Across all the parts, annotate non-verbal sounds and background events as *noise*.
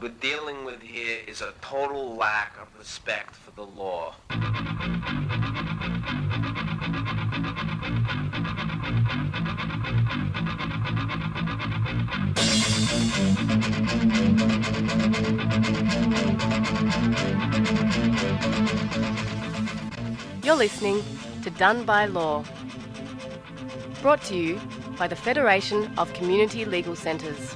what we're dealing with here is a total lack of respect for the law. You're listening to Done by Law. Brought to you by the Federation of Community Legal Centres.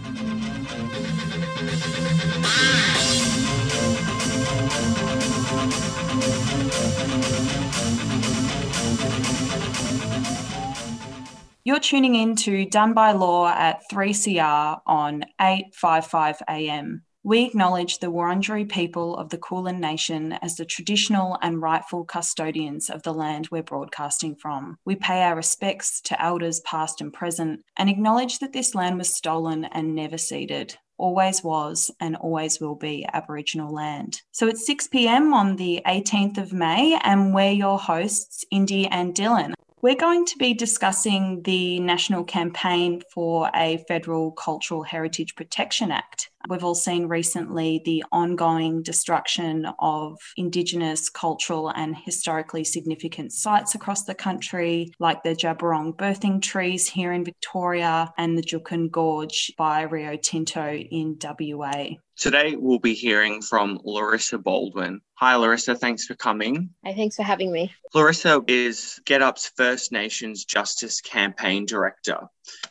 You're tuning in to Done by Law at 3CR on 855 AM. We acknowledge the Wurundjeri people of the Kulin Nation as the traditional and rightful custodians of the land we're broadcasting from. We pay our respects to elders past and present and acknowledge that this land was stolen and never ceded always was and always will be Aboriginal land. So it's 6 pm on the 18th of May, and we're your hosts, Indy and Dylan. We're going to be discussing the national campaign for a federal Cultural Heritage Protection Act. We've all seen recently the ongoing destruction of Indigenous, cultural, and historically significant sites across the country, like the Djabwurrung birthing trees here in Victoria and the Juukan Gorge by Rio Tinto in WA. Today, we'll be hearing from Larissa Baldwin. Hi, Larissa. Thanks for coming. Hey, thanks for having me. Larissa is GetUp's First Nations Justice Campaign Director.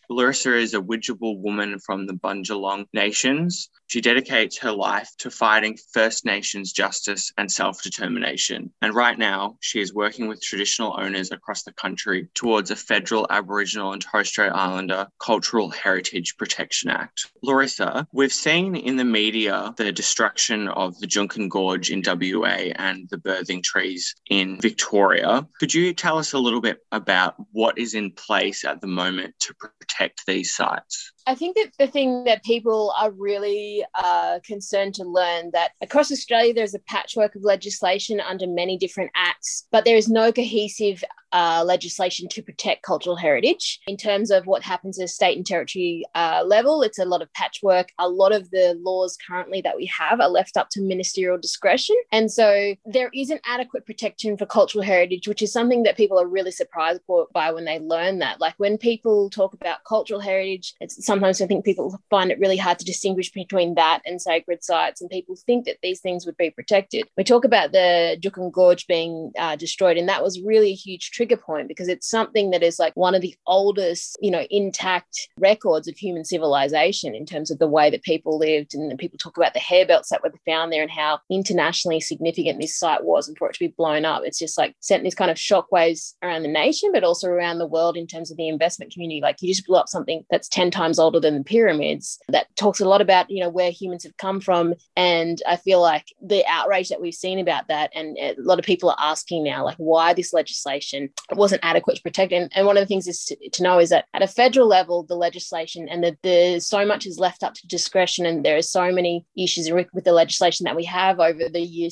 Larissa is a Widjabul woman from the Bundjalung Nations. She dedicates her life to fighting First Nations justice and self determination. And right now, she is working with traditional owners across the country towards a federal Aboriginal and Torres Strait Islander Cultural Heritage Protection Act. Larissa, we've seen in the media the destruction of the Juukan Gorge in WA and the birthing trees in Victoria. Could you tell us a little bit about what is in place at the moment to protect these sites? I think that the thing that people are really uh, concerned to learn that across Australia there's a patchwork of legislation under many different acts, but there is no cohesive uh, legislation to protect cultural heritage. In terms of what happens at state and territory uh, level, it's a lot of patchwork. A lot of the laws currently that we have are left up to ministerial discretion. And so there isn't adequate protection for cultural heritage, which is something that people are really surprised by when they learn that. Like when people talk about cultural heritage, it's sometimes I think people find it really hard to distinguish between that and sacred sites, and people think that these things would be protected. We talk about the Juukan Gorge being uh, destroyed, and that was really a huge trigger point because it's something that is like one of the oldest, you know, intact records of human civilization in terms of the way that people lived. And people talk about the hair belts that were found there and how internationally significant this site was, and for it to be blown up, it's just like sent this kind of shockwaves around the nation, but also around the world in terms of the investment community. Like you just blew up something that's 10 times older than the pyramids that talks a lot about you know where humans have come from. And i feel like the outrage that we've seen about that and a lot of people are asking now like why this legislation wasn't adequate to protect? And, and one of the things is to, to know is that at a federal level the legislation and that there's so much is left up to discretion and there are so many issues with, with the legislation that we have over the year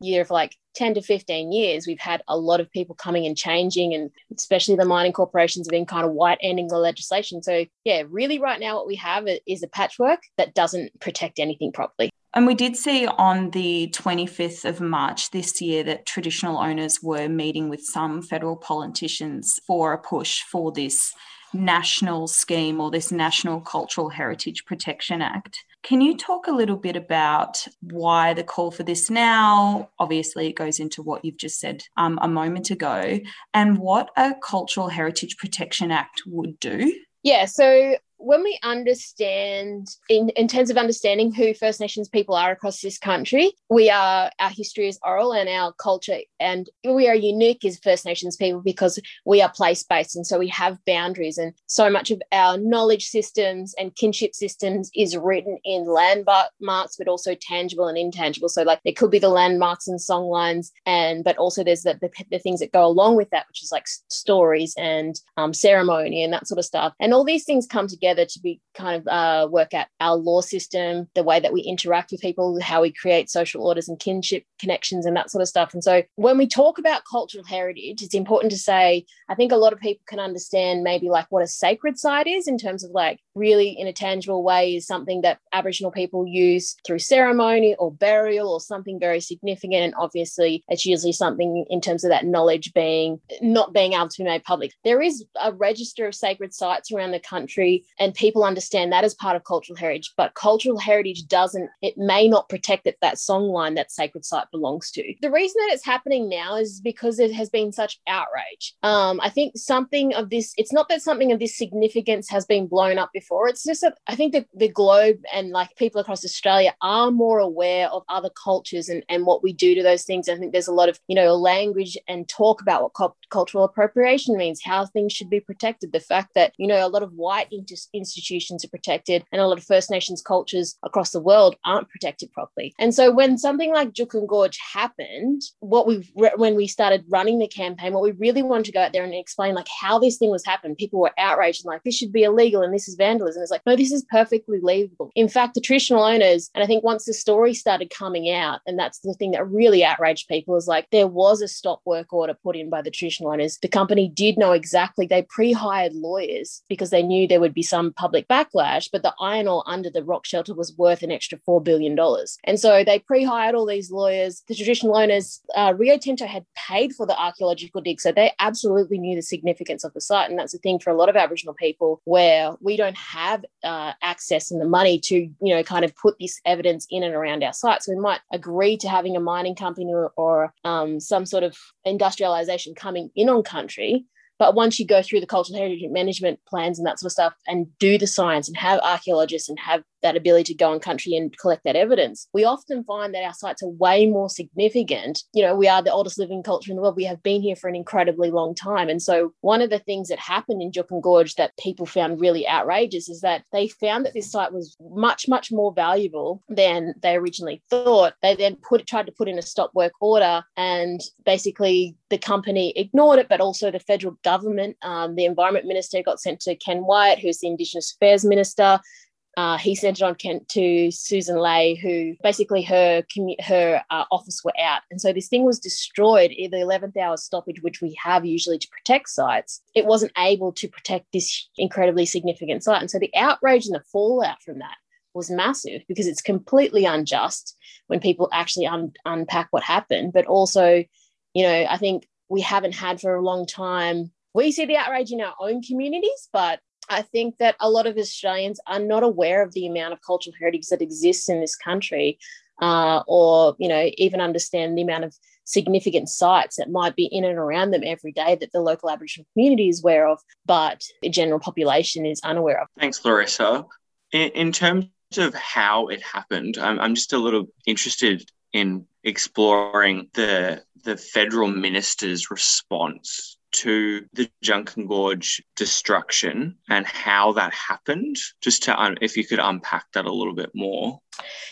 year of like 10 to 15 years, we've had a lot of people coming and changing, and especially the mining corporations have been kind of white ending the legislation. So, yeah, really, right now, what we have is a patchwork that doesn't protect anything properly. And we did see on the 25th of March this year that traditional owners were meeting with some federal politicians for a push for this national scheme or this National Cultural Heritage Protection Act. Can you talk a little bit about why the call for this now? Obviously, it goes into what you've just said um, a moment ago, and what a Cultural Heritage Protection Act would do. Yeah, so when we understand in, in terms of understanding who first nations people are across this country we are our history is oral and our culture and we are unique as first nations people because we are place based and so we have boundaries and so much of our knowledge systems and kinship systems is written in landmarks but also tangible and intangible. So like there could be the landmarks and song lines and but also there's the, the, the things that go along with that which is like stories and um, ceremony and that sort of stuff. And all these things come together together to be kind of uh, work out our law system, the way that we interact with people, how we create social orders and kinship connections and that sort of stuff. And so when we talk about cultural heritage, it's important to say, I think a lot of people can understand maybe like what a sacred site is in terms of like really in a tangible way is something that Aboriginal people use through ceremony or burial or something very significant. And obviously, it's usually something in terms of that knowledge being not being able to be made public. There is a register of sacred sites around the country, and people understand that as part of cultural heritage. But cultural heritage doesn't, it may not protect that that song line that sacred site belongs to. The reason that it's happening now is because it has been such outrage. Um, I think something of this, it's not that something of this significance has been blown up before. It's just that I think that the globe and like people across Australia are more aware of other cultures and, and what we do to those things. I think there's a lot of, you know, language and talk about what cultural appropriation means, how things should be protected, the fact that, you know, a lot of white inter- institutions are protected and a lot of First Nations cultures across the world aren't protected properly. And so when something like Juukan Gorge happened, what we, when we started running the campaign, what we really wanted to go out there and explain like how this thing was happening, people were outraged and like, this should be illegal and this is vandalism. It's like, no, this is perfectly legal. In fact, the traditional owners, and I think once the story started coming out, and that's the thing that really outraged people, is like there was a stop work order put in by the traditional owners. The company did know exactly, they pre hired lawyers because they knew there would be some public backlash, but the iron ore under the rock shelter was worth an extra $4 billion. And so they pre hired all these lawyers. The traditional owners, uh, Rio Tinto had paid for the archaeological dig, so they absolutely knew the significance of the site. And that's the thing for a lot of Aboriginal people where we don't have uh, access and the money to, you know, kind of put this evidence in and around our site. So we might agree to having a mining company or, or um, some sort of industrialization coming in on country. But once you go through the cultural heritage management plans and that sort of stuff and do the science and have archaeologists and have that ability to go on country and collect that evidence, we often find that our sites are way more significant. You know, we are the oldest living culture in the world. We have been here for an incredibly long time. And so, one of the things that happened in Juukan Gorge that people found really outrageous is that they found that this site was much, much more valuable than they originally thought. They then put tried to put in a stop work order, and basically the company ignored it, but also the federal government, um, the environment minister got sent to Ken Wyatt, who's the Indigenous Affairs Minister. Uh, he sent it on Kent to Susan Ley, who basically her her uh, office were out, and so this thing was destroyed. In the eleventh hour stoppage, which we have usually to protect sites, it wasn't able to protect this incredibly significant site, and so the outrage and the fallout from that was massive because it's completely unjust when people actually un- unpack what happened, but also, you know, I think we haven't had for a long time. We see the outrage in our own communities, but I think that a lot of Australians are not aware of the amount of cultural heritage that exists in this country, uh, or you know, even understand the amount of significant sites that might be in and around them every day that the local Aboriginal community is aware of, but the general population is unaware of. Thanks, Larissa. In, in terms of how it happened, I'm, I'm just a little interested in exploring the the federal minister's response to the Juukan Gorge destruction and how that happened? Just to, if you could unpack that a little bit more.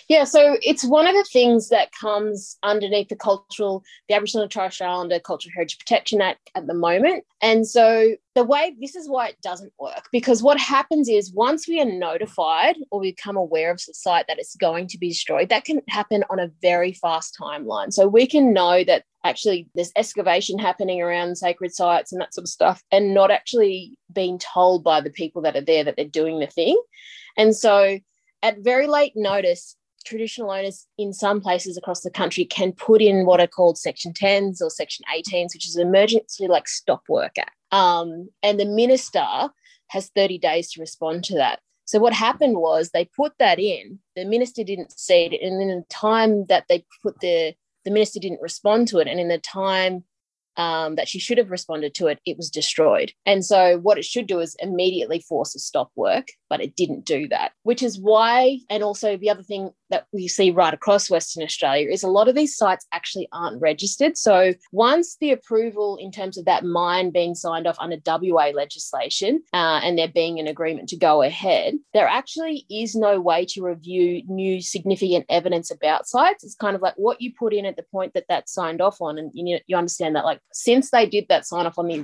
Yeah, so it's one of the things that comes underneath the cultural, the Aboriginal and Torres Strait Islander Cultural Heritage Protection Act at the moment. And so the way this is why it doesn't work because what happens is once we are notified or we become aware of the site that it's going to be destroyed, that can happen on a very fast timeline. So we can know that actually there's excavation happening around sacred sites and that sort of stuff and not actually being told by the people that are there that they're doing the thing. And so at very late notice, traditional owners in some places across the country can put in what are called Section 10s or Section 18s, which is an emergency like stop work act. Um, and the minister has 30 days to respond to that. So what happened was they put that in. The minister didn't see it, and in the time that they put the the minister didn't respond to it, and in the time um, that she should have responded to it, it was destroyed. And so, what it should do is immediately force a stop work, but it didn't do that, which is why, and also the other thing that we see right across Western Australia is a lot of these sites actually aren't registered. So, once the approval in terms of that mine being signed off under WA legislation uh, and there being an agreement to go ahead, there actually is no way to review new significant evidence about sites. It's kind of like what you put in at the point that that's signed off on. And you, you understand that, like, since they did that sign off on the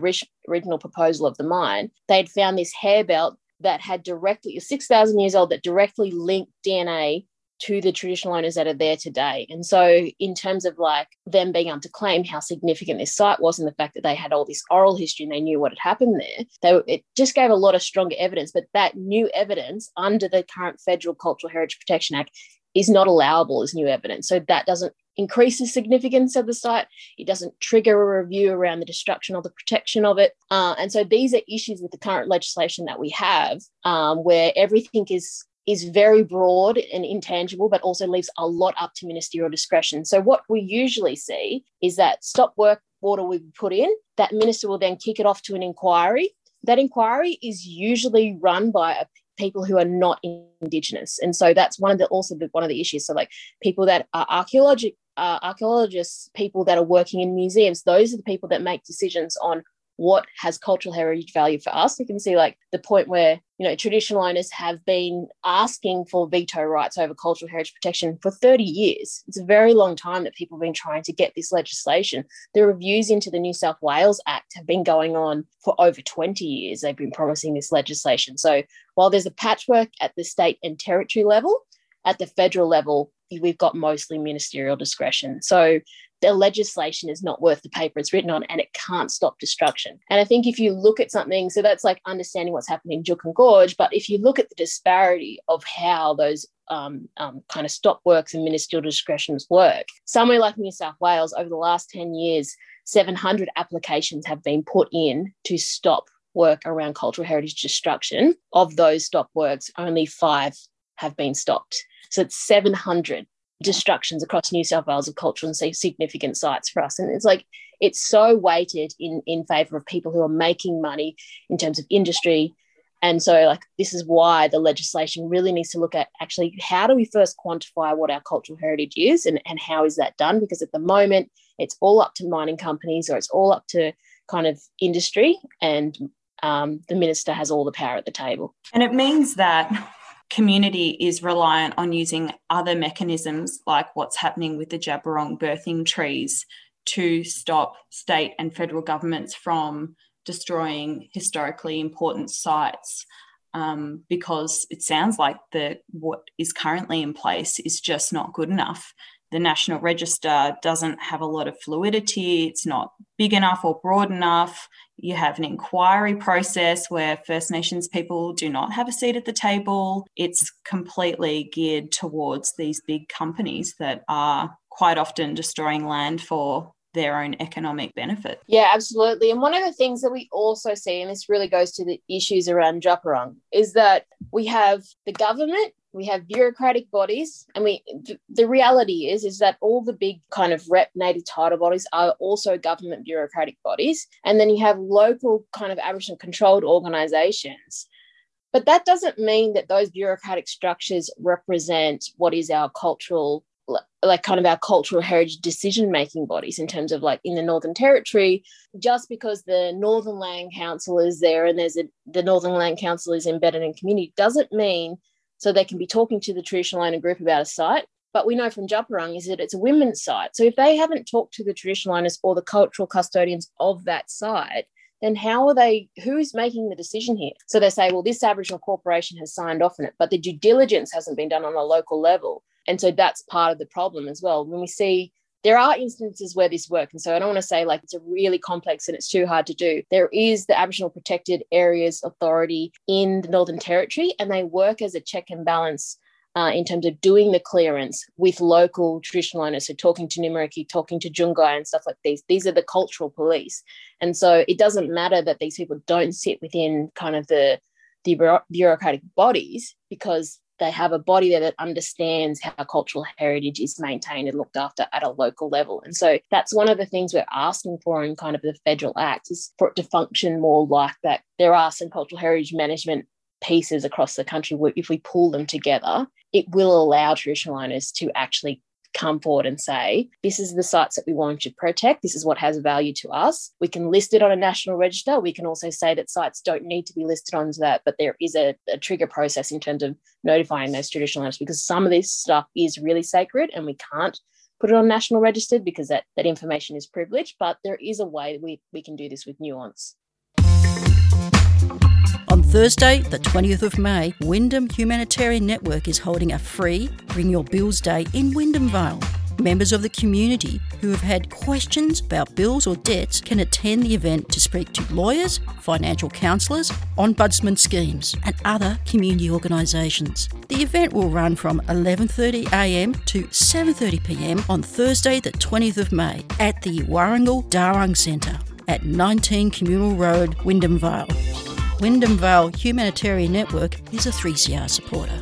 original proposal of the mine, they'd found this hair belt that had directly 6,000 years old that directly linked DNA to the traditional owners that are there today. And so, in terms of like them being able to claim how significant this site was and the fact that they had all this oral history and they knew what had happened there, they, it just gave a lot of stronger evidence. But that new evidence under the current Federal Cultural Heritage Protection Act is not allowable as new evidence. So, that doesn't increase the significance of the site. It doesn't trigger a review around the destruction or the protection of it. Uh, and so these are issues with the current legislation that we have, um, where everything is is very broad and intangible, but also leaves a lot up to ministerial discretion. So, what we usually see is that stop work order we put in, that minister will then kick it off to an inquiry. That inquiry is usually run by a people who are not indigenous and so that's one of the also the, one of the issues so like people that are archaeologic uh, archaeologists people that are working in museums those are the people that make decisions on what has cultural heritage value for us. You can see like the point where, you know, traditional owners have been asking for veto rights over cultural heritage protection for 30 years. It's a very long time that people have been trying to get this legislation. The reviews into the New South Wales Act have been going on for over 20 years. They've been promising this legislation. So while there's a patchwork at the state and territory level, at the federal level, we've got mostly ministerial discretion. So the legislation is not worth the paper it's written on and it can't stop destruction. And I think if you look at something, so that's like understanding what's happening in Juukan Gorge, but if you look at the disparity of how those um, um, kind of stop works and ministerial discretions work, somewhere like New South Wales, over the last 10 years, 700 applications have been put in to stop work around cultural heritage destruction. Of those stop works, only five have been stopped. So it's 700 destructions across New South Wales of cultural and significant sites for us. And it's like it's so weighted in in favour of people who are making money in terms of industry. And so, like, this is why the legislation really needs to look at actually how do we first quantify what our cultural heritage is and, and how is that done? Because at the moment, it's all up to mining companies or it's all up to kind of industry, and um, the minister has all the power at the table. And it means that community is reliant on using other mechanisms like what's happening with the Djab Wurrung birthing trees to stop state and federal governments from destroying historically important sites um, because it sounds like the what is currently in place is just not good enough the National Register doesn't have a lot of fluidity, it's not big enough or broad enough. You have an inquiry process where First Nations people do not have a seat at the table. It's completely geared towards these big companies that are quite often destroying land for their own economic benefit. Yeah, absolutely. And one of the things that we also see, and this really goes to the issues around Wurrung, is that we have the government we have bureaucratic bodies and we the reality is is that all the big kind of rep native title bodies are also government bureaucratic bodies and then you have local kind of aboriginal controlled organizations but that doesn't mean that those bureaucratic structures represent what is our cultural like kind of our cultural heritage decision making bodies in terms of like in the northern territory. Just because the northern land council is there and there's a the northern land council is embedded in community doesn't mean so they can be talking to the traditional owner group about a site. But we know from Djab is that it's a women's site. So if they haven't talked to the traditional owners or the cultural custodians of that site, then how are they who's making the decision here so they say well this aboriginal corporation has signed off on it but the due diligence hasn't been done on a local level and so that's part of the problem as well when we see there are instances where this works. And so I don't want to say like it's a really complex and it's too hard to do. There is the Aboriginal Protected Areas Authority in the Northern Territory, and they work as a check and balance uh, in terms of doing the clearance with local traditional owners. So talking to Nimeriki, talking to Jungai and stuff like these. These are the cultural police. And so it doesn't matter that these people don't sit within kind of the the bureaucratic bodies because they have a body there that understands how cultural heritage is maintained and looked after at a local level. And so that's one of the things we're asking for in kind of the federal act is for it to function more like that. There are some cultural heritage management pieces across the country where if we pull them together, it will allow traditional owners to actually come forward and say, this is the sites that we want to protect. This is what has value to us. We can list it on a national register. We can also say that sites don't need to be listed onto that, but there is a, a trigger process in terms of notifying those traditional owners because some of this stuff is really sacred and we can't put it on national registered because that, that information is privileged. But there is a way we, we can do this with nuance. On Thursday, the 20th of May, Wyndham Humanitarian Network is holding a free Bring Your Bills Day in Wyndham Vale. Members of the community who have had questions about bills or debts can attend the event to speak to lawyers, financial counsellors, ombudsman schemes, and other community organisations. The event will run from 11.30am to 7.30pm on Thursday the 20th of May at the Wunggurrwil Dhurrung Centre at 19 Communal Road, Wyndham Vale. Wyndham Vale Humanitarian Network is a 3CR supporter.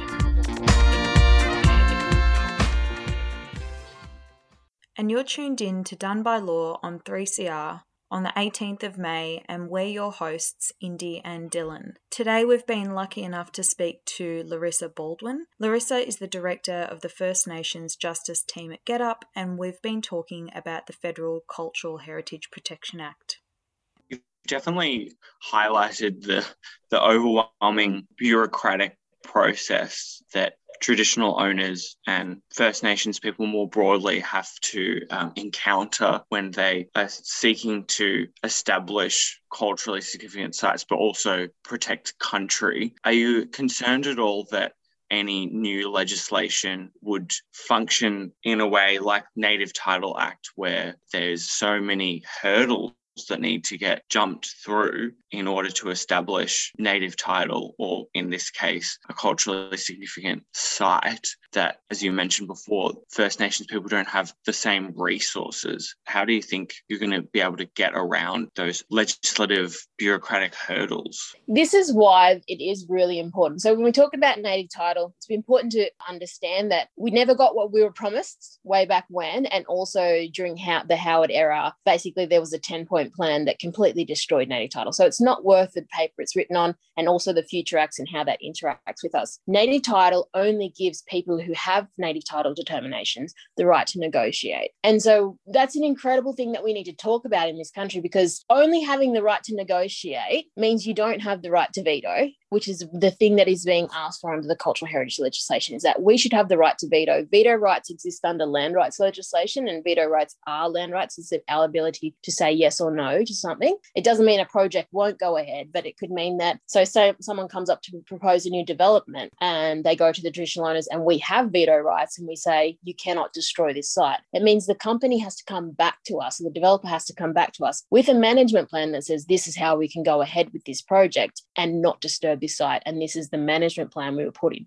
And you're tuned in to Done by Law on 3CR on the 18th of May, and we're your hosts, Indy and Dylan. Today, we've been lucky enough to speak to Larissa Baldwin. Larissa is the director of the First Nations Justice Team at GetUp, and we've been talking about the Federal Cultural Heritage Protection Act definitely highlighted the the overwhelming bureaucratic process that traditional owners and First Nations people more broadly have to um, encounter when they are seeking to establish culturally significant sites, but also protect country. Are you concerned at all that any new legislation would function in a way like Native Title Act, where there's so many hurdles that need to get jumped through in order to establish native title, or in this case, a culturally significant site that, as you mentioned before, First Nations people don't have the same resources. How do you think you're going to be able to get around those legislative bureaucratic hurdles? This is why it is really important. So, when we talk about native title, it's important to understand that we never got what we were promised way back when, and also during how the Howard era, basically there was a 10 point plan that completely destroyed native title. So, it's it's not worth the paper it's written on and also the future acts and how that interacts with us. Native title only gives people who have native title determinations the right to negotiate. And so that's an incredible thing that we need to talk about in this country because only having the right to negotiate means you don't have the right to veto which is the thing that is being asked for under the cultural heritage legislation, is that we should have the right to veto. Veto rights exist under land rights legislation, and veto rights are land rights. It's our ability to say yes or no to something. It doesn't mean a project won't go ahead, but it could mean that. So, say someone comes up to propose a new development and they go to the traditional owners, and we have veto rights, and we say, you cannot destroy this site. It means the company has to come back to us, the developer has to come back to us with a management plan that says, this is how we can go ahead with this project and not disturb this site. And this is the management plan we were putting in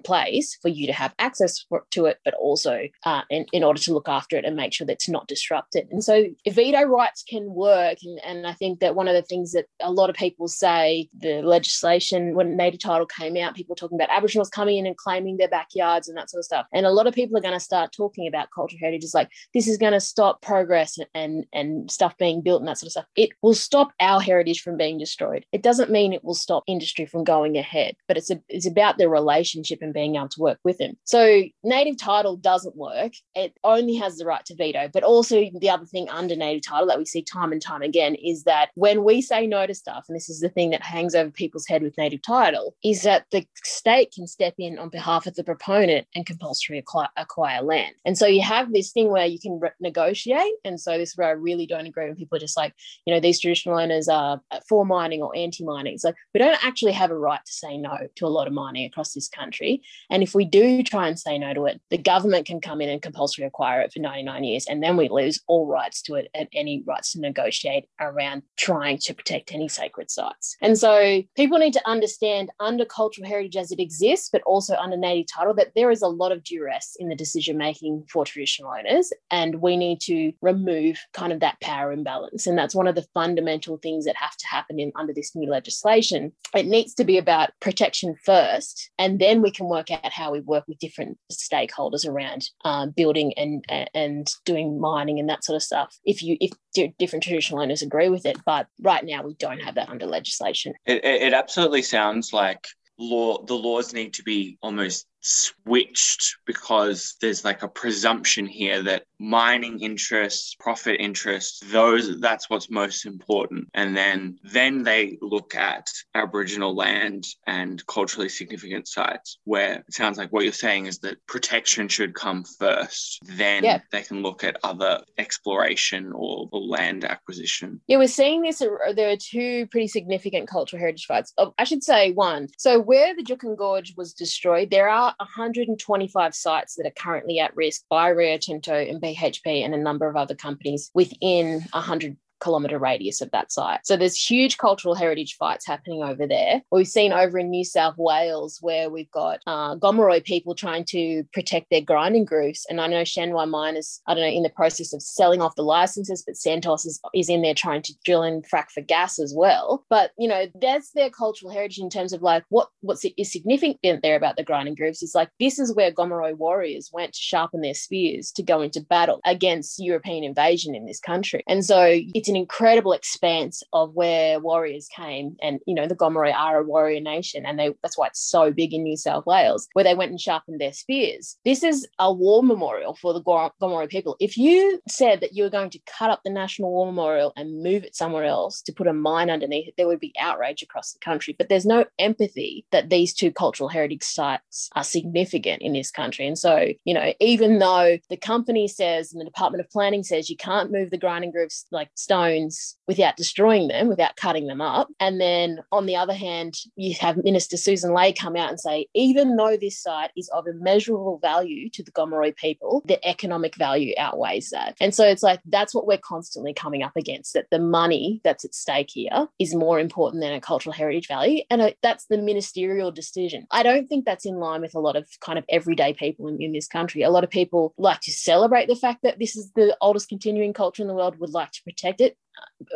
place for you to have access for, to it, but also uh, in, in order to look after it and make sure that it's not disrupted. And so veto rights can work. And, and I think that one of the things that a lot of people say, the legislation, when native title came out, people talking about Aboriginals coming in and claiming their backyards and that sort of stuff. And a lot of people are going to start talking about cultural heritage as like, this is going to stop progress and, and, and stuff being built and that sort of stuff. It will stop our heritage from being destroyed. It doesn't mean it will stop industry from going ahead, but it's, a, it's about the relationship and being able to work with him. So native title doesn't work. It only has the right to veto. But also the other thing under native title that we see time and time again is that when we say no to stuff, and this is the thing that hangs over people's head with native title, is that the state can step in on behalf of the proponent and compulsory acquire, acquire land. And so you have this thing where you can re- negotiate. And so this is where I really don't agree when people are just like, you know, these traditional owners are for mining or anti-mining. So we don't actually have a right to say no to a lot of mining across this country country. And if we do try and say no to it, the government can come in and compulsory acquire it for 99 years. And then we lose all rights to it and any rights to negotiate around trying to protect any sacred sites. And so people need to understand under cultural heritage as it exists, but also under native title, that there is a lot of duress in the decision making for traditional owners. And we need to remove kind of that power imbalance. And that's one of the fundamental things that have to happen in under this new legislation. It needs to be about protection first, and then we can work out how we work with different stakeholders around um, building and and doing mining and that sort of stuff. If you if different traditional owners agree with it, but right now we don't have that under legislation. It, it absolutely sounds like law the laws need to be almost switched because there's like a presumption here that mining interests, profit interests, those that's what's most important. And then then they look at Aboriginal land and culturally significant sites where it sounds like what you're saying is that protection should come first. Then Yeah. they can look at other exploration or, or land acquisition. Yeah, we're seeing this. uh, There are two pretty significant cultural heritage sites. Oh, I should say one. So, where the Juukan Gorge was destroyed, there are 125 sites that are currently at risk by Rio Tinto and BHP and a number of other companies within 100 kilometre radius of that site. So there's huge cultural heritage fights happening over there. We've seen over in New South Wales where we've got uh, Gomeroi people trying to protect their grinding grooves. And I know Shenhua Mine is, I don't know, in the process of selling off the licenses, but Santos is, is in there trying to drill and frack for gas as well. But, you know, that's their cultural heritage in terms of like what what's is significant there about the grinding grooves is like this is where Gomeroi warriors went to sharpen their spears to go into battle against European invasion in this country. And so it's an incredible expanse of where warriors came. And, you know, the Gomeroi are a warrior nation. And they that's why it's so big in New South Wales, where they went and sharpened their spears. This is a war memorial for the Gomeroi people. If you said that you were going to cut up the National War Memorial and move it somewhere else to put a mine underneath it, there would be outrage across the country. But there's no empathy that these two cultural heritage sites are significant in this country. And so, you know, even though the company says and the Department of Planning says you can't move the grinding grooves like stones without destroying them, without cutting them up. And then on the other hand, you have Minister Susan Ley come out and say, even though this site is of immeasurable value to the Gomeroi people, the economic value outweighs that. And so it's like that's what we're constantly coming up against that the money that's at stake here is more important than a cultural heritage value. And uh, that's the ministerial decision. I don't think that's in line with a lot of kind of everyday people in, in this country. A lot of people like to celebrate the fact that this is the oldest continuing culture in the world, would like to protect it.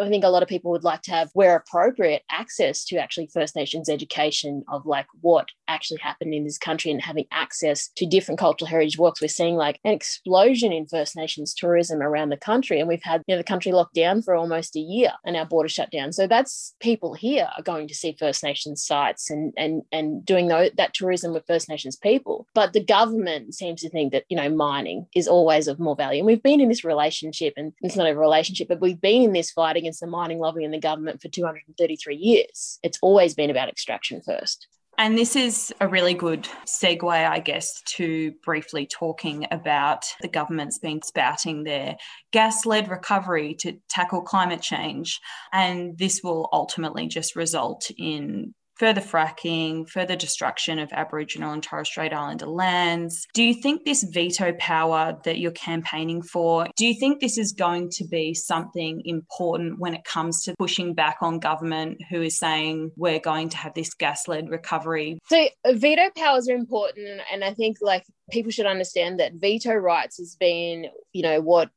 I think a lot of people would like to have, where appropriate, access to actually First Nations education of like what actually happened in this country and having access to different cultural heritage walks. We're seeing like an explosion in First Nations tourism around the country, and we've had you know the country locked down for almost a year and our border shut down. So that's people here are going to see First Nations sites and and and doing that tourism with First Nations people. But the government seems to think that you know mining is always of more value, and we've been in this relationship, and it's not a relationship, but we've been in this fight against the mining lobby and the government for 233 years. It's always been about extraction first. And this is a really good segue, I guess, to briefly talking about the government's been spouting their gas led recovery to tackle climate change. And this will ultimately just result in further fracking, further destruction of Aboriginal and Torres Strait Islander lands. Do you think this veto power that you're campaigning for, do you think this is going to be something important when it comes to pushing back on government who is saying we're going to have this gas led recovery? So uh, veto powers are important, and- and I think like people should understand that veto rights has been, you know, what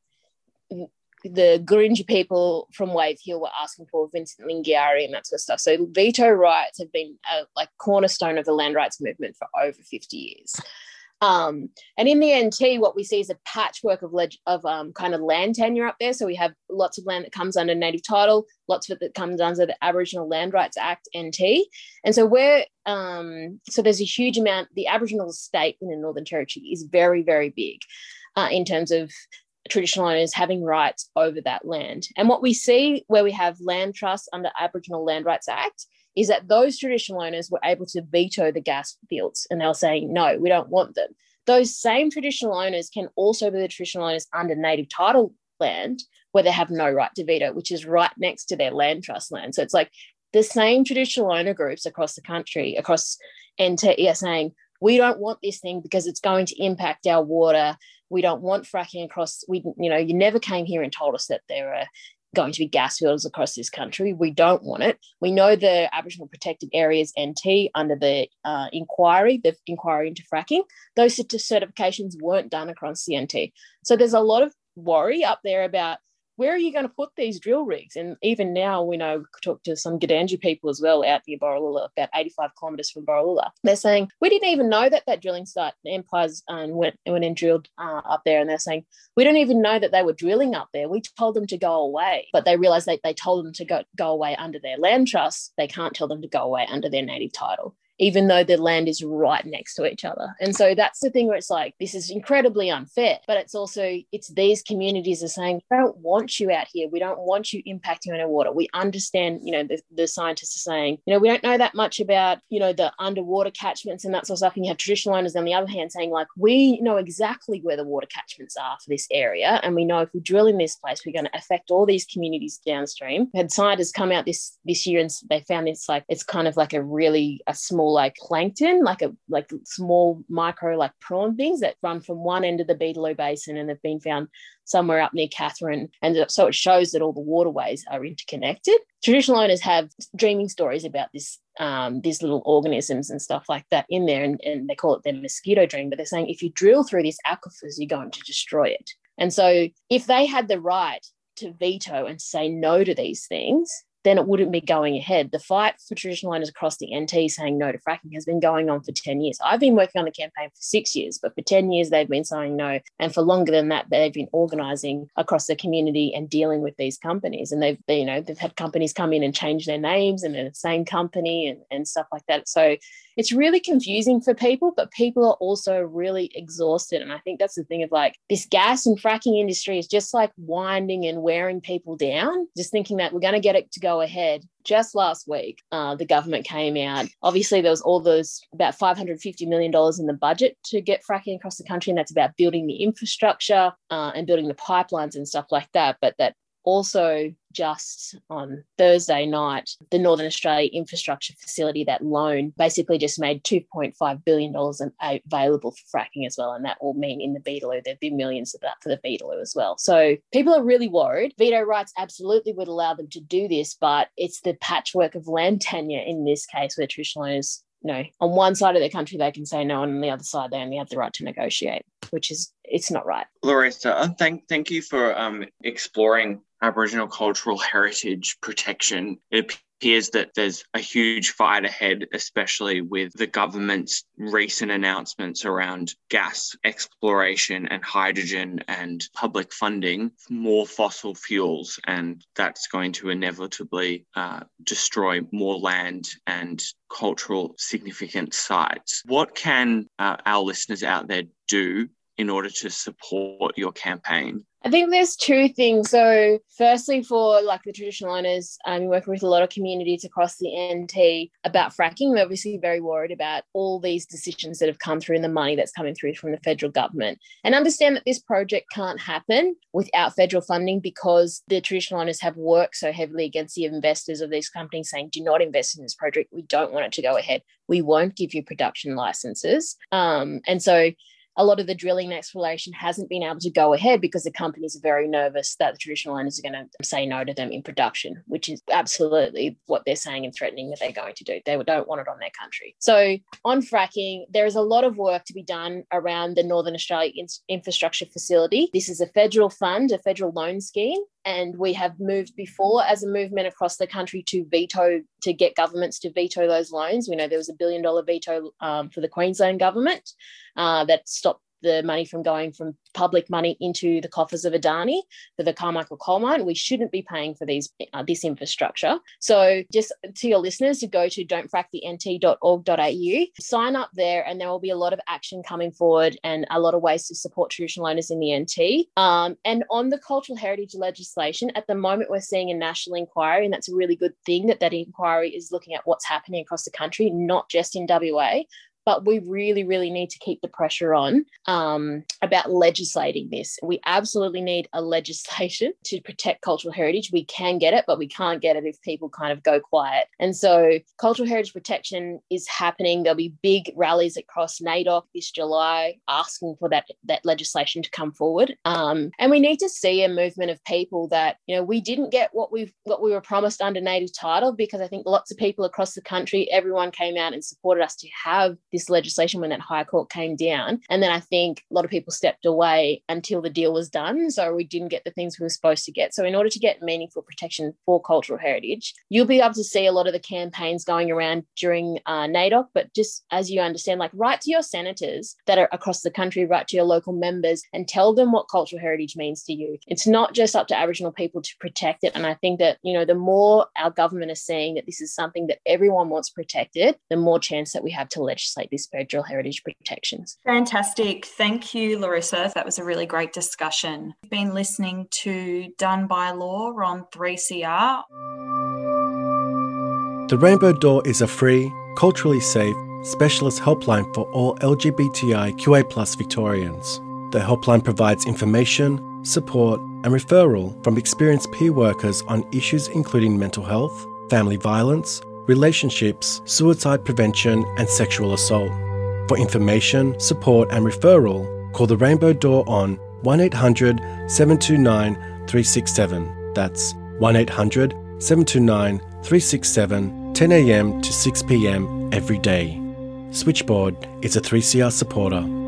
the Gurindji people from Wave Hill were asking for, Vincent Lingiari and that sort of stuff. So veto rights have been a like cornerstone of the land rights movement for over 50 years. Um, and in the NT, what we see is a patchwork of leg- of um, kind of land tenure up there. So we have lots of land that comes under native title, lots of it that comes under the Aboriginal Land Rights Act (NT). And so we're um, so there's a huge amount. The Aboriginal state in the Northern Territory is very very big uh, in terms of traditional owners having rights over that land. And what we see where we have land trusts under Aboriginal Land Rights Act is that those traditional owners were able to veto the gas fields and they were saying, no, we don't want them. Those same traditional owners can also be the traditional owners under native title land where they have no right to veto, which is right next to their land trust land. So it's like the same traditional owner groups across the country, across NT are saying, we don't want this thing because it's going to impact our water. We don't want fracking across. We, you know, you never came here and told us that there are going to be gas fields across this country. We don't want it. We know the Aboriginal Protected Areas NT under the uh, inquiry, the inquiry into fracking, those certifications weren't done across the NT. So there's a lot of worry up there about where are you going to put these drill rigs? And even now, we know, we talked to some Gudanji people as well out near Borroloola, about 85 kilometres from Borroloola. They're saying, we didn't even know that that drilling site, Empires, um, went, went and drilled uh, up there. And they're saying, we don't even know that they were drilling up there. We told them to go away, but they realized that they told them to go, go away under their land trust. They can't tell them to go away under their native title. Even though the land is right next to each other. And so that's the thing where it's like, this is incredibly unfair, but it's also, it's these communities are saying, we don't want you out here. We don't want you impacting on our water. We understand, you know, the, the scientists are saying, you know, we don't know that much about, you know, the underwater catchments and that sort of stuff. And you have traditional owners on the other hand saying, like, we know exactly where the water catchments are for this area. And we know if we drill in this place, we're going to affect all these communities downstream. We had scientists come out this this year and they found this like it's kind of like a really a small like plankton, like a like small micro like prawn things that run from one end of the Beetaloo Basin and have been found somewhere up near Katherine. And so it shows that all the waterways are interconnected. Traditional owners have dreaming stories about this um, these little organisms and stuff like that in there, and, and they call it their mosquito dream. But they're saying if you drill through these aquifers, you're going to destroy it. And so if they had the right to veto and say no to these things, then it wouldn't be going ahead. The fight for traditional owners across the NT saying no to fracking has been going on for 10 years. I've been working on the campaign for six years, but for 10 years they've been saying no. And for longer than that, they've been organizing across the community and dealing with these companies. And they've, you know, they've had companies come in and change their names and they're the same company and, and stuff like that. So it's really confusing for people, but people are also really exhausted. And I think that's the thing of like this gas and fracking industry is just like winding and wearing people down, just thinking that we're going to get it to go ahead. Just last week, uh, the government came out. Obviously, there was all those about $550 million in the budget to get fracking across the country, and that's about building the infrastructure uh, and building the pipelines and stuff like that. But that also just on Thursday night, the Northern Australia Infrastructure Facility, that loan basically just made $2.5 billion available for fracking as well. And that will mean in the Beetaloo, there'd be millions of that for the Beetaloo as well. So people are really worried. Veto rights absolutely would allow them to do this, but it's the patchwork of land tenure in this case where traditional owners you know, on one side of the country they can say no, and on the other side they only have the right to negotiate, which is it's not right. Larissa, thank thank you for um, exploring Aboriginal cultural heritage protection. It appears that there's a huge fight ahead, especially with the government's recent announcements around gas exploration and hydrogen and public funding more fossil fuels. And that's going to inevitably uh, destroy more land and cultural significant sites. What can uh, our listeners out there do in order to support your campaign? I think there's two things. So, firstly, for like the traditional owners, I'm working with a lot of communities across the NT about fracking. We're obviously very worried about all these decisions that have come through and the money that's coming through from the federal government. And understand that this project can't happen without federal funding because the traditional owners have worked so heavily against the investors of these companies saying, do not invest in this project. We don't want it to go ahead. We won't give you production licenses. Um, and so, a lot of the drilling and exploration hasn't been able to go ahead because the companies are very nervous that the traditional owners are going to say no to them in production, which is absolutely what they're saying and threatening that they're going to do. They don't want it on their country. So, on fracking, there is a lot of work to be done around the Northern Australia Infrastructure Facility. This is a federal fund, a federal loan scheme and we have moved before as a movement across the country to veto to get governments to veto those loans. We know there was a billion dollar veto um, for the queensland government uh, that stopped the money from going from public money into the coffers of Adani for the Carmichael coal mine. We shouldn't be paying for these uh, this infrastructure. So just to your listeners to go to don'tfrackthenT.org.au, sign up there, and there will be a lot of action coming forward and a lot of ways to support traditional owners in the NT. Um, and on the cultural heritage legislation, at the moment we're seeing a national inquiry, and that's a really good thing that that inquiry is looking at what's happening across the country, not just in WA, but we really, really need to keep the pressure on um, about legislating this. We absolutely need a *laughs* legislation to protect cultural heritage. We can get it, but we can't get it if people kind of go quiet. And so, cultural heritage protection is happening. There'll be big rallies across NAIDOC this July asking for that, that legislation to come forward. Um, and we need to see a movement of people that, you know, we didn't get what we what we were promised under native title because I think lots of people across the country, everyone came out and supported us to have this this legislation when that High Court came down. And then I think a lot of people stepped away until the deal was done. So we didn't get the things we were supposed to get. So, in order to get meaningful protection for cultural heritage, you'll be able to see a lot of the campaigns going around during uh, NAIDOC. But just as you understand, like write to your senators that are across the country, write to your local members and tell them what cultural heritage means to you. It's not just up to Aboriginal people to protect it. And I think that, you know, the more our government is seeing that this is something that everyone wants protected, the more chance that we have to legislate these federal heritage protections. Fantastic. Thank you, Larissa. That was a really great discussion. You've been listening to Done by Law on 3CR. The Rainbow Door is a free, culturally safe, specialist helpline for all LGBTIQA Victorians. The helpline provides information, support, and referral from experienced peer workers on issues including mental health, family violence, relationships, suicide prevention, and sexual assault. For information, support, and referral, call the Rainbow Door on 1 800 729 367. That's 1 800 729 367, 10am to 6pm every day. Switchboard is a 3CR supporter.